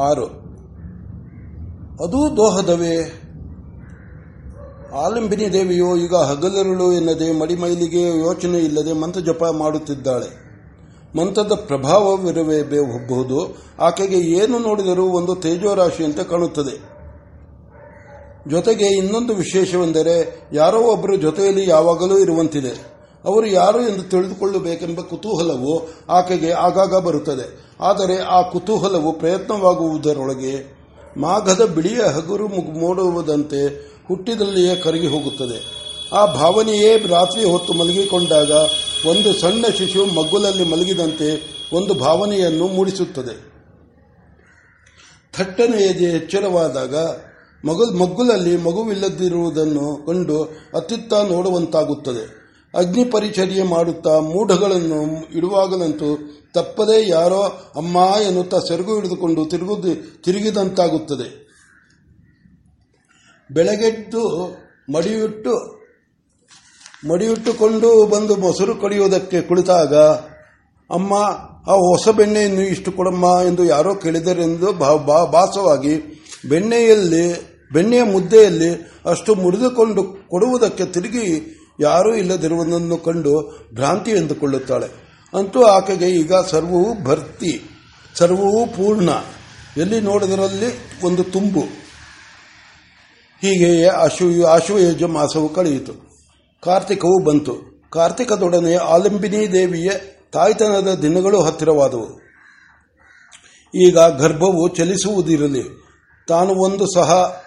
ಆರು. ಅದೂ ದೋಹದವೇ. ಆಲಂಬಿನಿ ದೇವಿಯು ಈಗ ಹಗಲಿರುಳು ಎನ್ನದೆ ಮಡಿಮೈಲಿಗೆ ಯೋಚನೆ ಇಲ್ಲದೆ ಮಂತ್ರ ಜಪ ಮಾಡುತ್ತಿದ್ದಾಳೆ. ಮಂತ್ರದ ಪ್ರಭಾವವಿರಬಹುದು ಆಕೆಗೆ ಏನು ನೋಡಿದರೂ ಒಂದು ತೇಜೋರಾಶಿಯಂತೆ ಕಾಣುತ್ತದೆ. ಜೊತೆಗೆ ಇನ್ನೊಂದು ವಿಶೇಷವೆಂದರೆ ಯಾರೋ ಒಬ್ಬರು ಜೊತೆಯಲ್ಲಿ ಯಾವಾಗಲೂ ಇರುವಂತಿದೆ. ಅವರು ಯಾರು ಎಂದು ತಿಳಿದುಕೊಳ್ಳಬೇಕೆಂಬ ಕುತೂಹಲವು ಆಕೆಗೆ ಆಗಾಗ ಬರುತ್ತದೆ. ಆದರೆ ಆ ಕುತೂಹಲವು ಪ್ರಯತ್ನವಾಗುವುದರೊಳಗೆ ಮಾಘದ ಬಿಳಿಯ ಹಗುರು ಮೂಡುವುದಂತೆ ಹುಟ್ಟಿದಲ್ಲಿಯೇ ಕರಗಿ ಹೋಗುತ್ತದೆ. ಆ ಭಾವನೆಯೇ ರಾತ್ರಿ ಹೊತ್ತು ಮಲಗಿಕೊಂಡಾಗ ಒಂದು ಸಣ್ಣ ಶಿಶು ಮಗ್ಗುಲಲ್ಲಿ ಮಲಗಿದಂತೆ ಒಂದು ಭಾವನೆಯನ್ನು ಮೂಡಿಸುತ್ತದೆ. ಥಟ್ಟನೆ ಎದೆ ಎಚ್ಚರವಾದಾಗ ಮಗು ಮಗ್ಗುಲಲ್ಲಿ ಮಗುವಿಲ್ಲದಿರುವುದನ್ನು ಕಂಡು ಅತ್ತಿತ್ತ ನೋಡುವಂತಾಗುತ್ತದೆ. ಅಗ್ನಿ ಪರಿಚರ್ಯೆ ಮಾಡುತ್ತಾ ಮೂಢಗಳನ್ನು ಇಡುವಾಗಲಂತೂ ತಪ್ಪದೇ ಯಾರೋ ಅಮ್ಮ ಎನ್ನುತ್ತಾ ಸೆರಗು ಹಿಡಿದುಕೊಂಡು ತಿರುಗುದು ತಿರುಗಿದಂತಾಗುತ್ತದೆ. ಬೆಳಗೆದ್ದು ಮಡಿಯುಟ್ಟು, ಮಡಿಯುಟ್ಟುಕೊಂಡು ಬಂದು ಮೊಸರು ಕಡಿಯುವುದಕ್ಕೆ ಕುಳಿತಾಗ, ಅಮ್ಮ, ಆ ಹೊಸ ಬೆಣ್ಣೆಯನ್ನು ಇಷ್ಟು ಕೊಡಮ್ಮ ಎಂದು ಯಾರೋ ಕೇಳಿದರೆಂದು ಭಾಸವಾಗಿ ಬೆಣ್ಣೆಯಲ್ಲಿ, ಬೆಣ್ಣೆಯ ಮುದ್ದೆಯಲ್ಲಿ ಅಷ್ಟು ಮುರಿದುಕೊಂಡು ಕೊಡುವುದಕ್ಕೆ ತಿರುಗಿ ಯಾರೂ ಇಲ್ಲದಿರುವುದನ್ನು ಕಂಡು ಭ್ರಾಂತಿ ಎಂದುಕೊಳ್ಳುತ್ತಾಳೆ. ಅಂತೂ ಆಕೆಗೆ ಈಗ ಸರ್ವವೂ ಭರ್ತಿ ಸರ್ವವೂ ಪೂರ್ಣ. ಎಲ್ಲಿ ನೋಡಿದರಲ್ಲಿ ಒಂದು ತುಂಬು. ಹೀಗೆಯೇ ಆಶು ಆಶುಯಜ ಮಾಸವು ಕಳೆಯಿತು. ಕಾರ್ತಿಕವು ಬಂತು. ಕಾರ್ತಿಕದೊಡನೆ ಆಲಂಬಿನಿ ದೇವಿಯ ತಾಯ್ತನದ ದಿನಗಳು ಹತ್ತಿರವಾದವು. ಈಗ ಗರ್ಭವು ಚಲಿಸುವುದಿರಲಿ. ತಾನು ಒಂದು ಸಹ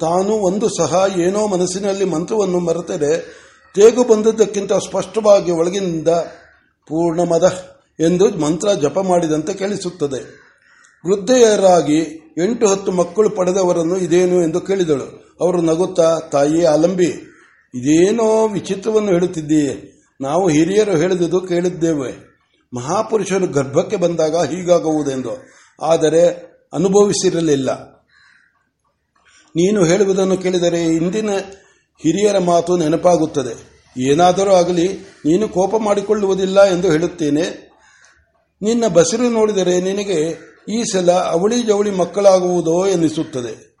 ತಾನು ಒಂದು ಸಹ ಏನೋ ಮನಸ್ಸಿನಲ್ಲಿ ಮಂತ್ರವನ್ನು ಮರೆತರೆ ತೇಗು ಬಂದದ್ದಕ್ಕಿಂತ ಸ್ಪಷ್ಟವಾಗಿ ಒಳಗಿನಿಂದ ಪೂರ್ಣಮದ ಎಂದು ಮಂತ್ರ ಜಪ ಮಾಡಿದಂತೆ ಕೇಳಿಸುತ್ತದೆ. ವೃದ್ಧೆಯರಾಗಿ ಎಂಟು ಹತ್ತು ಮಕ್ಕಳು ಪಡೆದವರನ್ನು ಇದೇನು ಎಂದು ಕೇಳಿದಳು. ಅವರು ನಗುತ್ತಾ ತಾಯಿ ಆಲಂಬಿ, ಇದೇನೋ ವಿಚಿತ್ರವನ್ನು ಹೇಳುತ್ತಿದ್ದೀಯೇ. ನಾವು ಹಿರಿಯರು ಹೇಳಿದುದು ಕೇಳಿದ್ದೇವೆ. ಮಹಾಪುರುಷರು ಗರ್ಭಕ್ಕೆ ಬಂದಾಗ ಹೀಗಾಗುವುದೆಂದು. ಆದರೆ ಅನುಭವಿಸಿರಲಿಲ್ಲ. ನೀನು ಹೇಳುವುದನ್ನು ಕೇಳಿದರೆ ಇಂದಿನ ಹಿರಿಯರ ಮಾತು ನೆನಪಾಗುತ್ತದೆ. ಏನಾದರೂ ಆಗಲಿ, ನೀನು ಕೋಪ ಮಾಡಿಕೊಳ್ಳುವುದಿಲ್ಲ ಎಂದು ಹೇಳುತ್ತೇನೆ. ನಿನ್ನ ಬಸಿರು ನೋಡಿದರೆ ನಿನಗೆ ಈ ಸಲ ಅವಳಿ ಜವಳಿ ಮಕ್ಕಳಾಗುವುದೋ ಎನಿಸುತ್ತದೆ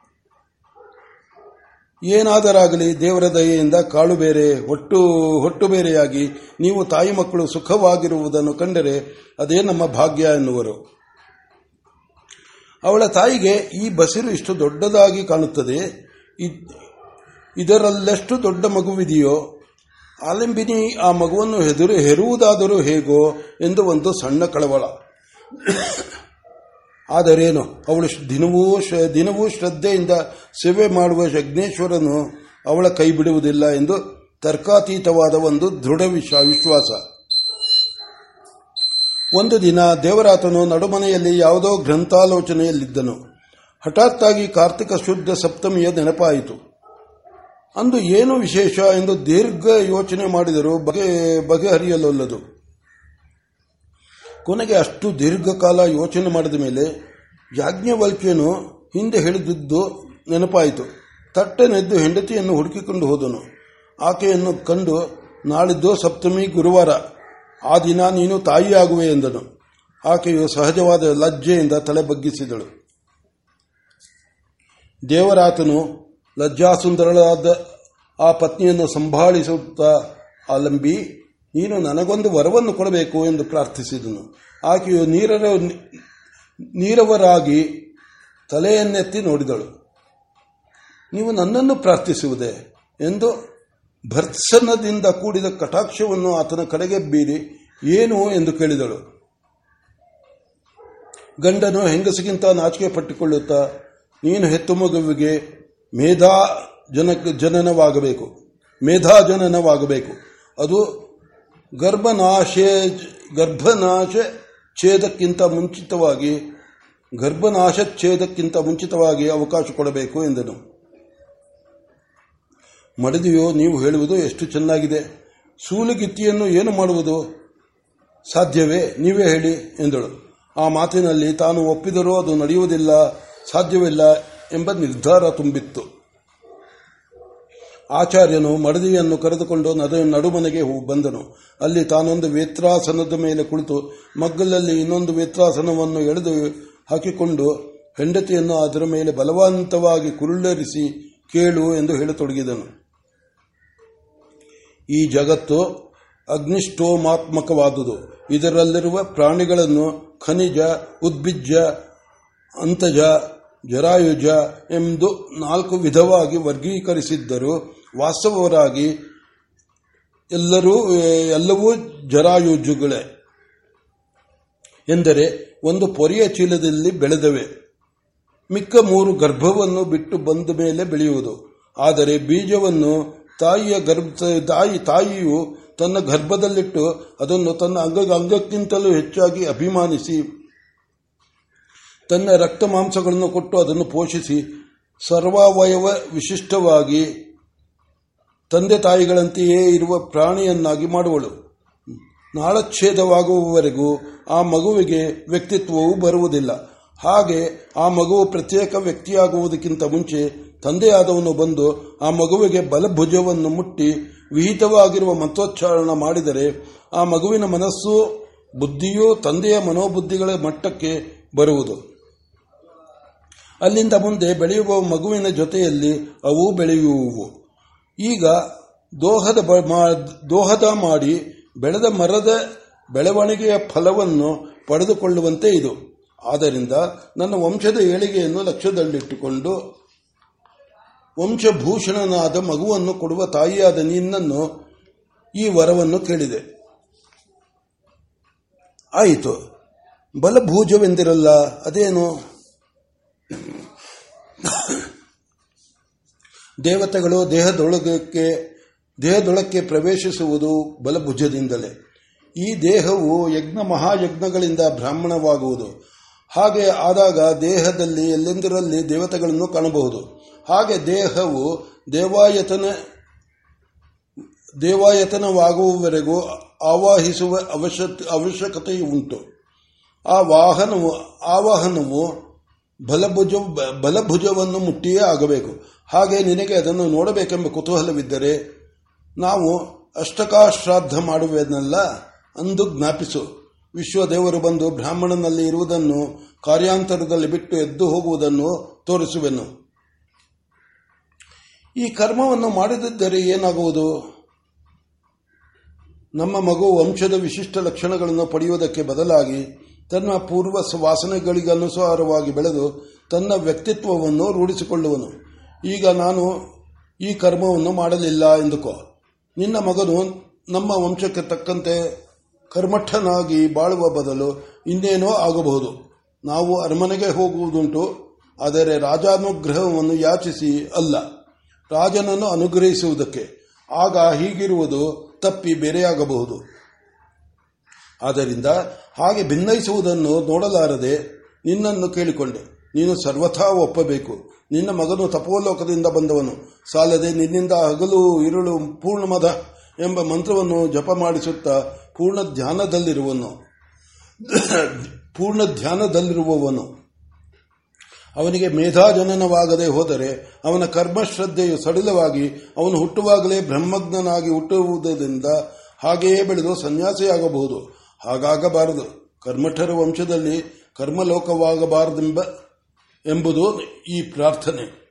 ಏನಾದರಾಗಲಿ, ದೇವರ ದಯೆಯಿಂದ ಕಾಳು ಬೇರೆ, ಹೊಟ್ಟು ಹೊಟ್ಟು ಬೇರೆಯಾಗಿ ನೀವು ತಾಯಿ ಮಕ್ಕಳು ಸುಖವಾಗಿರುವುದನ್ನು ಕಂಡರೆ ಅದೇ ನಮ್ಮ ಭಾಗ್ಯ ಎನ್ನುವರು. ಅವಳ ತಾಯಿಗೆ ಈ ಬಸಿರು ಇಷ್ಟು ದೊಡ್ಡದಾಗಿ ಕಾಣುತ್ತದೆ. ಇದರಲ್ಲೆಷ್ಟು ದೊಡ್ಡ ಮಗುವಿದೆಯೋ? ಆಲಂಬಿನಿ ಆ ಮಗುವನ್ನು ಹೆದರು, ಹೆರುವುದಾದರೂ ಹೇಗೋ ಎಂದು ಒಂದು ಸಣ್ಣ ಕಳವಳ. ಆದರೇನು? ಅವಳು ದಿನವೂ ದಿನವೂ ಶ್ರದ್ಧೆಯಿಂದ ಸೇವೆ ಮಾಡುವ ಯಜ್ಞೇಶ್ವರನು ಅವಳ ಕೈ ಬಿಡುವುದಿಲ್ಲ ಎಂದು ತರ್ಕಾತೀತವಾದ ಒಂದು ದೃಢ ವಿಶ್ವಾಸ. ಒಂದು ದಿನ ದೇವರಾತನು ನಡುಮನೆಯಲ್ಲಿ ಯಾವುದೋ ಗ್ರಂಥಾಲೋಚನೆಯಲ್ಲಿದ್ದನು. ಹಠಾತ್ತಾಗಿ ಕಾರ್ತಿಕ ಶುದ್ಧ ಸಪ್ತಮಿಯ ನೆನಪಾಯಿತು. ಅಂದು ಏನು ವಿಶೇಷ ಎಂದು ದೀರ್ಘ ಯೋಚನೆ ಮಾಡಿದರೂ ಬಗೆ ಬಗೆಹರಿಯಲೊಲ್ಲದು. ಕೊನೆಗೆ ಅಷ್ಟು ದೀರ್ಘಕಾಲ ಯೋಚನೆ ಮಾಡಿದ ಮೇಲೆ ಯಾಜ್ಞವಲ್ಕ್ಯನು ಹಿಂದೆ ಹೇಳಿದ್ದು ನೆನಪಾಯಿತು. ತಟ್ಟನೆದ್ದು ಹೆಂಡತಿಯನ್ನು ಹುಡುಕಿಕೊಂಡು ಹೋದನು. ಆಕೆಯನ್ನು ಕಂಡು ನಾಳಿದ್ದು ಸಪ್ತಮಿ ಗುರುವಾರ. ಆ ದಿನ ನೀನು ತಾಯಿಯಾಗುವೆ ಎಂದನು. ಆಕೆಯು ಸಹಜವಾದ ಲಜ್ಜೆಯಿಂದ ತಲೆ ಬಗ್ಗಿಸಿದಳು ದೇವರಾತನು ಲಜ್ಜಾಸುಂದರಳಾದ ಆ ಪತ್ನಿಯನ್ನು ಸಂಭಾಳಿಸುತ್ತಾ ಆಲಂಬಿ ನೀನು ನನಗೊಂದು ವರವನ್ನು ಕೊಡಬೇಕು ಎಂದು ಪ್ರಾರ್ಥಿಸಿದನು. ಆಕೆಯು ನೀರರ ನೀರವರಾಗಿ ತಲೆಯನ್ನೆತ್ತಿ ನೋಡಿದಳು. ನೀವು ನನ್ನನ್ನು ಪ್ರಾರ್ಥಿಸುವುದೇ ಎಂದು ಭರ್ತ್ಸನದಿಂದ ಕೂಡಿದ ಕಟಾಕ್ಷವನ್ನು ಆತನ ಕಡೆಗೆ ಬೀರಿ ಏನು ಎಂದು ಕೇಳಿದಳು. ಗಂಡನು ಹೆಂಗಸಿಗಿಂತ ನಾಚಿಕೆ ಪಟ್ಟಿಕೊಳ್ಳುತ್ತಾ, ನೀನು ಹೆತ್ತು ಮಗುವಿಗೆ ಮೇಧಾ ಜನ ಜನನವಾಗಬೇಕು, ಮೇಧಾ ಜನನವಾಗಬೇಕು. ಅದು ಗರ್ಭನಾಶೆ, ಗರ್ಭನಾಶ ಛೇದಕ್ಕಿಂತ ಮುಂಚಿತವಾಗಿ, ಗರ್ಭನಾಶ ಛೇದಕ್ಕಿಂತ ಮುಂಚಿತವಾಗಿ ಅವಕಾಶ ಕೊಡಬೇಕು ಎಂದನು. ಮಡದಿಯೋ ನೀವು ಹೇಳುವುದು ಎಷ್ಟು ಚೆನ್ನಾಗಿದೆ. ಸೂಲಗಿತ್ತಿಯನ್ನು ಏನು ಮಾಡುವುದು? ಸಾಧ್ಯವೇ? ನೀವೇ ಹೇಳಿ ಎಂದಳು. ಆ ಮಾತಿನಲ್ಲಿ ತಾನು ಒಪ್ಪಿದರೂ ಅದು ನಡೆಯುವುದಿಲ್ಲ, ಸಾಧ್ಯವಿಲ್ಲ ಎಂಬ ನಿರ್ಧಾರ ತುಂಬಿತ್ತು. ಆಚಾರ್ಯನು ಮಡದಿಯನ್ನು ಕರೆದುಕೊಂಡು ನಡುಮನೆಗೆ ಬಂದನು. ಅಲ್ಲಿ ತಾನೊಂದು ವೇತ್ರಾಸನದ ಮೇಲೆ ಕುಳಿತು ಮಗ್ಗಲಲ್ಲಿ ಇನ್ನೊಂದು ವೇತ್ರಾಸನವನ್ನು ಎಳೆದು ಹಾಕಿಕೊಂಡು ಹೆಂಡತಿಯನ್ನು ಅದರ ಮೇಲೆ ಬಲವಂತವಾಗಿ ಕುರುಳರಿಸಿ ಕೇಳು ಎಂದು ಹೇಳತೊಡಗಿದನು. ಈ ಜಗತ್ತು ಅಗ್ನಿಷ್ಠೋಮಾತ್ಮಕವಾದುದು ಇದರಲ್ಲಿರುವ ಪ್ರಾಣಿಗಳನ್ನು ಖನಿಜ, ಉದ್ಭಿಜ್ಜ, ಅಂತಜ, ಜರಾಯುಜ ಎಂದು ನಾಲ್ಕು ವಿಧವಾಗಿ ವರ್ಗೀಕರಿಸಿದ್ದರು ವಾಸ್ತವರಾಗಿ ಎಲ್ಲರೂ ಎಲ್ಲವೂ ಜರಾಯುಜುಗಳೇ. ಎಂದರೆ ಒಂದು ಪೊರೆಯ ಚೀಲದಲ್ಲಿ ಬೆಳೆದವೆ. ಮಿಕ್ಕ ಮೂರು ಗರ್ಭವನ್ನು ಬಿಟ್ಟು ಬಂದ ಮೇಲೆ ಬೆಳೆಯುವುದು. ಆದರೆ ಬೀಜವನ್ನು ತಾಯಿಯ ಗರ್ಭ, ತಾಯಿ, ತಾಯಿಯು ತನ್ನ ಗರ್ಭದಲ್ಲಿಟ್ಟು ಅದನ್ನು ತನ್ನ ಅಂಗ, ಅಂಗಕ್ಕಿಂತಲೂ ಹೆಚ್ಚಾಗಿ ಅಭಿಮಾನಿಸಿ, ತನ್ನ ರಕ್ತ ಮಾಂಸಗಳನ್ನು ಕೊಟ್ಟು ಅದನ್ನು ಪೋಷಿಸಿ, ಸರ್ವಾವಯವ ವಿಶಿಷ್ಟವಾಗಿ ತಂದೆ ತಾಯಿಗಳಂತೆಯೇ ಇರುವ ಪ್ರಾಣಿಯನ್ನಾಗಿ ಮಾಡುವಳು. ನಾಳಚ್ಛೇದವಾಗುವವರೆಗೂ ಆ ಮಗುವಿಗೆ ವ್ಯಕ್ತಿತ್ವವು ಬರುವುದಿಲ್ಲ. ಹಾಗೆ ಆ ಮಗುವು ಪ್ರತ್ಯೇಕ ವ್ಯಕ್ತಿಯಾಗುವುದಕ್ಕಿಂತ ಮುಂಚೆ ತಂದೆಯಾದವನು ಬಂದು ಆ ಮಗುವಿಗೆ ಬಲಭುಜವನ್ನು ಮುಟ್ಟಿ ವಿಹಿತವಾಗಿರುವ ಮಂತ್ರೋಚ್ಚಾರಣ ಮಾಡಿದರೆ ಆ ಮಗುವಿನ ಮನಸ್ಸು, ಬುದ್ಧಿಯೂ ತಂದೆಯ ಮನೋಬುದ್ಧಿಗಳ ಮಟ್ಟಕ್ಕೆ ಬರುವುದು. ಅಲ್ಲಿಂದ ಮುಂದೆ ಬೆಳೆಯುವ ಮಗುವಿನ ಜೊತೆಯಲ್ಲಿ ಅವು ಬೆಳೆಯುವುವು. ಈಗ ದೋಹದ ದೋಹದ ಮಾಡಿ ಬೆಳೆದ ಮರದ ಬೆಳವಣಿಗೆಯ ಫಲವನ್ನು ಪಡೆದುಕೊಳ್ಳುವಂತೆ ಇದು. ಆದ್ದರಿಂದ ನನ್ನ ವಂಶದ ಏಳಿಗೆಯನ್ನು ಲಕ್ಷ್ಯದಲ್ಲಿಟ್ಟುಕೊಂಡು ವಂಶಭೂಷಣನಾದ ಮಗುವನ್ನು ಕೊಡುವ ತಾಯಿಯಾದ ನಿನ್ನನ್ನು ಈ ವರವನ್ನು ಕೇಳಿದೆ. ಆಯಿತು. ಬಲಭೂಜವೆಂದಿರಲ್ಲ, ಅದೇನು? ದೇವತೆಗಳು ದೇಹದೊಳಗಕ್ಕೆ, ದೇಹದೊಳಕ್ಕೆ ಪ್ರವೇಶಿಸುವುದು ಬಲಭುಜದಿಂದಲೇ. ಈ ದೇಹವು ಯಜ್ಞ ಮಹಾಯಜ್ಞಗಳಿಂದ ಬ್ರಾಹ್ಮಣವಾಗುವುದು. ಹಾಗೆ ಆದಾಗ ದೇಹದಲ್ಲಿ ಎಲ್ಲೆಂದರಲ್ಲಿ ದೇವತೆಗಳನ್ನು ಕಾಣಬಹುದು. ಹಾಗೆ ದೇಹವು ದೇವಾಯತನ, ದೇವಾಯತನವಾಗುವವರೆಗೂ ಆವಾಹಿಸುವ ಅವಶ್ಯಕತೆಯು ಉಂಟು ಆ ವಾಹನವು ಆವಾಹನವು ಬಲಭುಜ, ಬಲಭುಜವನ್ನು ಮುಟ್ಟಿಯೇ ಆಗಬೇಕು. ಹಾಗೆ ನಿನಗೆ ಅದನ್ನು ನೋಡಬೇಕೆಂಬ ಕುತೂಹಲವಿದ್ದರೆ ನಾವು ಅಷ್ಟಕಾಶ್ರಾದ್ದ ಮಾಡುವೆನಲ್ಲ ಅಂದು ಜ್ಞಾಪಿಸು. ವಿಶ್ವದೇವರು ಬಂದು ಬ್ರಾಹ್ಮಣನಲ್ಲಿ ಇರುವುದನ್ನು ಕಾರ್ಯಾಂತರದಲ್ಲಿ ಬಿಟ್ಟು ಎದ್ದು ಹೋಗುವುದನ್ನು ತೋರಿಸುವೆನು. ಈ ಕರ್ಮವನ್ನು ಮಾಡದಿದ್ದರೆ ಏನಾಗುವುದು? ನಮ್ಮ ಮಗು ವಂಶದ ವಿಶಿಷ್ಟ ಲಕ್ಷಣಗಳನ್ನು ಪಡೆಯುವುದಕ್ಕೆ ಬದಲಾಗಿ ತನ್ನ ಪೂರ್ವ ವಾಸನೆಗಳಿಗನುಸಾರವಾಗಿ ಬೆಳೆದು ತನ್ನ ವ್ಯಕ್ತಿತ್ವವನ್ನು ರೂಢಿಸಿಕೊಳ್ಳುವನು. ಈಗ ನಾನು ಈ ಕರ್ಮವನ್ನು ಮಾಡಲಿಲ್ಲ ಎಂದುಕೋ. ನಿನ್ನ ಮಗನು ನಮ್ಮ ವಂಶಕ್ಕೆ ತಕ್ಕಂತೆ ಕರ್ಮಠನಾಗಿ ಬಾಳುವ ಬದಲು ಇನ್ನೇನೋ ಆಗಬಹುದು. ನಾವು ಅರಮನೆಗೆ ಹೋಗುವುದುಂಟು, ಆದರೆ ರಾಜಾನುಗ್ರಹವನ್ನು ಯಾಚಿಸಿ ಅಲ್ಲ. ರಾಜನನ್ನು ಅನುಗ್ರಹಿಸುವುದಕ್ಕೆ. ಆಗ ಹೀಗಿರುವುದು ತಪ್ಪಿ ಬೇರೆಯಾಗಬಹುದು. ಆದ್ದರಿಂದ ಹಾಗೆ ಭಿನ್ನಯಿಸುವುದನ್ನು ನೋಡಲಾರದೆ ನಿನ್ನನ್ನು ಕೇಳಿಕೊಂಡೆ. ನೀನು ಸರ್ವಥಾ ಒಪ್ಪಬೇಕು. ನಿನ್ನ ಮಗನು ತಪೋಲೋಕದಿಂದ ಬಂದವನು. ಸಾಲದೆ ನಿನ್ನಿಂದ ಹಗಲು, ಇರುಳು, ಪೂರ್ಣಮದ ಎಂಬ ಮಂತ್ರವನ್ನು ಜಪ ಮಾಡಿಸುತ್ತಾ ಪೂರ್ಣ ಧ್ಯಾನದಲ್ಲಿರುವನು ಪೂರ್ಣ ಧ್ಯಾನದಲ್ಲಿರುವವನು ಅವನಿಗೆ ಮೇಧಾಜನನವಾಗದೆ ಹೋದರೆ ಅವನ ಕರ್ಮಶ್ರದ್ಧೆಯು ಸಡಿಲವಾಗಿ ಅವನು ಹುಟ್ಟುವಾಗಲೇ ಬ್ರಹ್ಮಜ್ಞನಾಗಿ ಹುಟ್ಟುವುದರಿಂದ ಹಾಗೆಯೇ ಬೆಳೆದು ಸನ್ಯಾಸಿಯಾಗಬಹುದು. ಹಾಗಾಗಬಾರದು. ಕರ್ಮಠರ ವಂಶದಲ್ಲಿ ಕರ್ಮಲೋಕವಾಗಬಾರದೆಂಬ, ಎಂಬುದು ಈ ಪ್ರಾರ್ಥನೆ.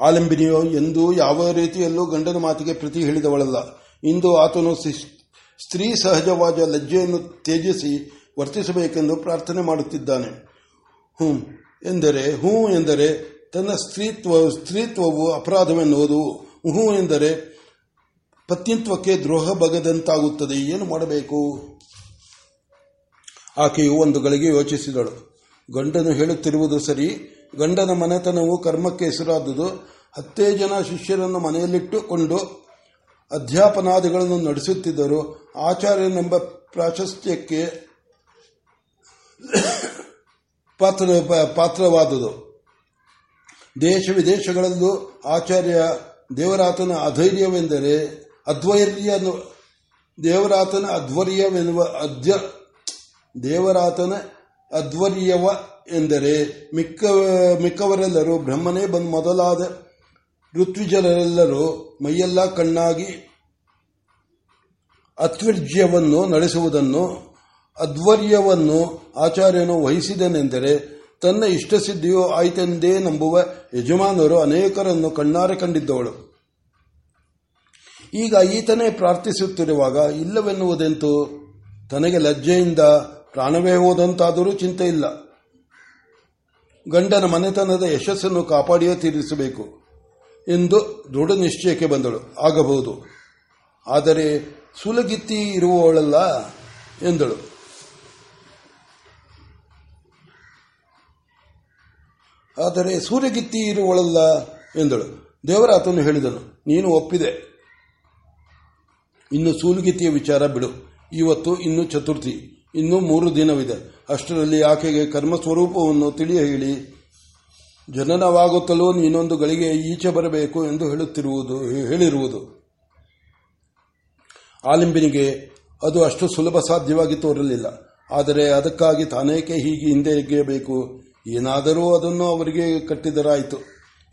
ಆಲಂಬಿನಿಯೋ, ಎಂದು ಯಾವ ರೀತಿಯಲ್ಲೂ ಗಂಡನ ಮಾತಿಗೆ ಪ್ರತಿ ಹೇಳಿದವಳಲ್ಲ. ಇಂದು ಆತನು ಸ್ತ್ರೀ ಸಹಜವಾದ ಲಜ್ಜೆಯನ್ನು ತ್ಯಜಿಸಿ ವರ್ತಿಸಬೇಕೆಂದು ಪ್ರಾರ್ಥನೆ ಮಾಡುತ್ತಿದ್ದಾನೆ. ಹ್ಞೂ ಎಂದರೆ ಹೂ ಎಂದರೆ ತನ್ನ ಸ್ತ್ರೀತ್ವ, ಸ್ತ್ರೀತ್ವವು ಅಪರಾಧವೆನ್ನುವುದು. ಹೂ ಎಂದರೆ ಪತ್ನಿತ್ವಕ್ಕೆ ದ್ರೋಹ ಬಗದಂತಾಗುತ್ತದೆ. ಏನು ಮಾಡಬೇಕು? ಆಕೆಯು ಒಂದು ಗಳಿಗೆ ಯೋಚಿಸಿದಳು. ಗಂಡನು ಹೇಳುತ್ತಿರುವುದು ಸರಿ. ಗಂಡನ ಮನೆತನವು ಕರ್ಮಕ್ಕೆ ಹೆಸರಾದುದು. ಹತ್ತೇ ಜನ ಶಿಷ್ಯರನ್ನು ಮನೆಯಲ್ಲಿಟ್ಟುಕೊಂಡು ಅಧ್ಯಾಪನಾದಿಗಳನ್ನು ನಡೆಸುತ್ತಿದ್ದರು. ಆಚಾರ್ಯನೆಂಬ ಪ್ರಾಶಸ್ತ್ಯಕ್ಕೆ ಪಾತ್ರ, ಪಾತ್ರವಾದುದು. ದೇಶ ವಿದೇಶಗಳಲ್ಲೂ ಆಚಾರ್ಯ ದೇವರಾತನ ಅಧೈರ್ಯವೆಂದರೆ ಅಧ್ವೈರ್ಯ ದೇವರಾತನ ಅಧ್ವರ್ಯವೆನ್ನುವ ಅಧ್ಯ, ದೇವರಾತನ ಅಧ್ವರ್ಯವ ಎಂದರೆ ಮಿಕ್ಕ, ಮಿಕ್ಕವರೆಲ್ಲರೂ ಬ್ರಹ್ಮನೇ ಬಂದು ಮೊದಲಾದ ಋತ್ವಿಜರೆಲ್ಲರೂ ಮೈಯೆಲ್ಲ ಕಣ್ಣಾಗಿ ಅತ್ವಿರ್ಜ್ಯವನ್ನು ನಡೆಸುವುದನ್ನು ಅಧ್ವರ್ಯವನ್ನು ಆಚಾರ್ಯನು ವಹಿಸಿದನೆಂದರೆ, ತನ್ನ ಇಷ್ಟಸಿದ್ಧಿಯೋ ಆಯ್ತೆಂದೇ ನಂಬುವ ಯಜಮಾನರು ಅನೇಕರನ್ನು ಕಣ್ಣಾರೆ ಕಂಡಿದ್ದವಳು. ಈಗ ಈತನೇ ಪ್ರಾರ್ಥಿಸುತ್ತಿರುವಾಗ ಇಲ್ಲವೆನ್ನುವುದೆಂತು? ತನಗೆ ಲಜ್ಜೆಯಿಂದ ಪ್ರಾಣವೇ ಹೋದಂತಾದರೂ ಚಿಂತೆ ಇಲ್ಲ. ಗಂಡನ ಮನೆತನದ ಯಶಸ್ಸನ್ನು ಕಾಪಾಡಿಯೇ ತೀರಿಸಬೇಕು ಎಂದು ದೃಢ ನಿಶ್ಚಯಕ್ಕೆ ಬಂದಳು. ಆಗಬಹುದು. ಆದರೆ, ಸುಲಗಿತ್ತಿ ಇರುವವಳಲ್ಲ ಎಂದಳು. ಆದರೆ ಸೂರ್ಯಗಿತ್ತಿ ಇರುವಳಲ್ಲ ಎಂದಳು. ದೇವರಾತನು ಹೇಳಿದನು, ನೀನು ಒಪ್ಪಿದೆ. ಇನ್ನು ಸೂಲಗಿತ್ತಿಯ ವಿಚಾರ ಬಿಡು. ಇವತ್ತು ಇನ್ನು ಚತುರ್ಥಿ, ಇನ್ನು ಮೂರು ದಿನವಿದೆ. ಅಷ್ಟರಲ್ಲಿ ಆಕೆಗೆ ಕರ್ಮ ಸ್ವರೂಪವನ್ನು ತಿಳಿಯ ಹೇಳಿ, ಜನನವಾಗುತ್ತಲೂ ನೀನೊಂದು ಗಳಿಗೆ ಈಚೆ ಬರಬೇಕು ಎಂದು ಹೇಳುತ್ತಿರುವುದು, ಹೇಳಿರುವುದು. ಆಲಿಂಬಿನಿಗೆ ಅದು ಅಷ್ಟು ಸುಲಭ ಸಾಧ್ಯವಾಗಿ ತೋರಲಿಲ್ಲ. ಆದರೆ ಅದಕ್ಕಾಗಿ ತಾನೇಕೆ ಹೀಗೆ ಹಿಂದೆಗೆಯಬೇಕು ಏನಾದರೂ ಅದನ್ನು ಅವರಿಗೆ ಕಟ್ಟಿದರಾಯಿತು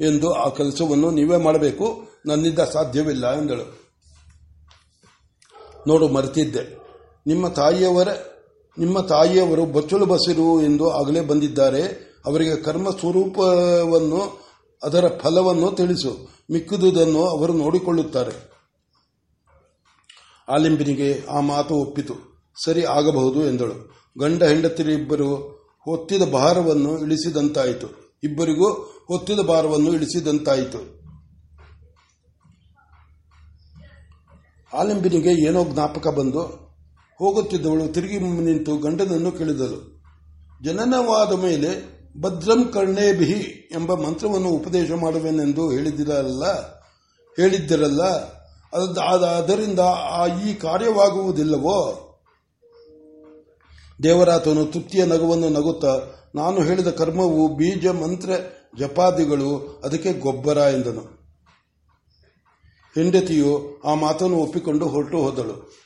ಎಂದು ಆ ಕೆಲಸವನ್ನು ನೀವೇ ಮಾಡಬೇಕು. ನನ್ನಿಂದ ಸಾಧ್ಯವಿಲ್ಲ ಎಂದಳು. ನೋಡು, ಮರೆತಿದ್ದೆ. ನಿಮ್ಮ ತಾಯಿಯವರ, ನಿಮ್ಮ ತಾಯಿಯವರು ಬಚ್ಚಲು ಬಸಿರು ಎಂದು ಆಗಲೇ ಬಂದಿದ್ದಾರೆ. ಅವರಿಗೆ ಕರ್ಮ ಸ್ವರೂಪವನ್ನು, ಅದರ ಫಲವನ್ನು ತಿಳಿಸು. ಮಿಕ್ಕಿದುದನ್ನು ಅವರು ನೋಡಿಕೊಳ್ಳುತ್ತಾರೆ. ಆಲಿಂಬಿನಿಗೆ ಆ ಮಾತು ಒಪ್ಪಿತು. ಸರಿ, ಆಗಬಹುದು ಎಂದಳು. ಗಂಡ ಹೆಂಡತಿರಿಬ್ಬರು ಹೊತ್ತಿದ ಭಾರವನ್ನು ಇಳಿಸಿದಂತಾಯಿತು. ಇಬ್ಬರಿಗೂ ಹೊತ್ತಿದ ಭಾರವನ್ನು ಇಳಿಸಿದಂತಾಯಿತು. ಆಲಿಂಬಿನಿಗೆ ಏನೋ ಜ್ಞಾಪಕ ಬಂದು ಹೋಗುತ್ತಿದ್ದವಳು ತಿರುಗಿ ನಿಂತು ಗಂಡನನ್ನು ಕೇಳಿದಳು. ಜನನವಾದ ಮೇಲೆ ಭದ್ರಂ ಕರ್ಣೇಭಿಹಿ ಎಂಬ ಮಂತ್ರವನ್ನು ಉಪದೇಶ ಮಾಡುವೆನೆಂದು ಹೇಳಿದಿರಲ್ಲ, ಹೇಳಿದ್ದಿರಲ್ಲ ಅದರಿಂದ ಆ ಈ ಕಾರ್ಯವಾಗುವುದಿಲ್ಲವೋ? ದೇವರಾತನು ತೃಪ್ತಿಯ ನಗುವನ್ನು ನಗುತ್ತಾ, ನಾನು ಹೇಳಿದ ಕರ್ಮವು ಬೀಜ, ಮಂತ್ರ, ಜಪಾದಿಗಳು, ಅದಕ್ಕೆ ಗೊಬ್ಬರ ಎಂದನು. ಹೆಂಡತಿಯು ಆ ಮಾತನ್ನು ಒಪ್ಪಿಕೊಂಡು ಹೊರಟು ಹೋದಳು.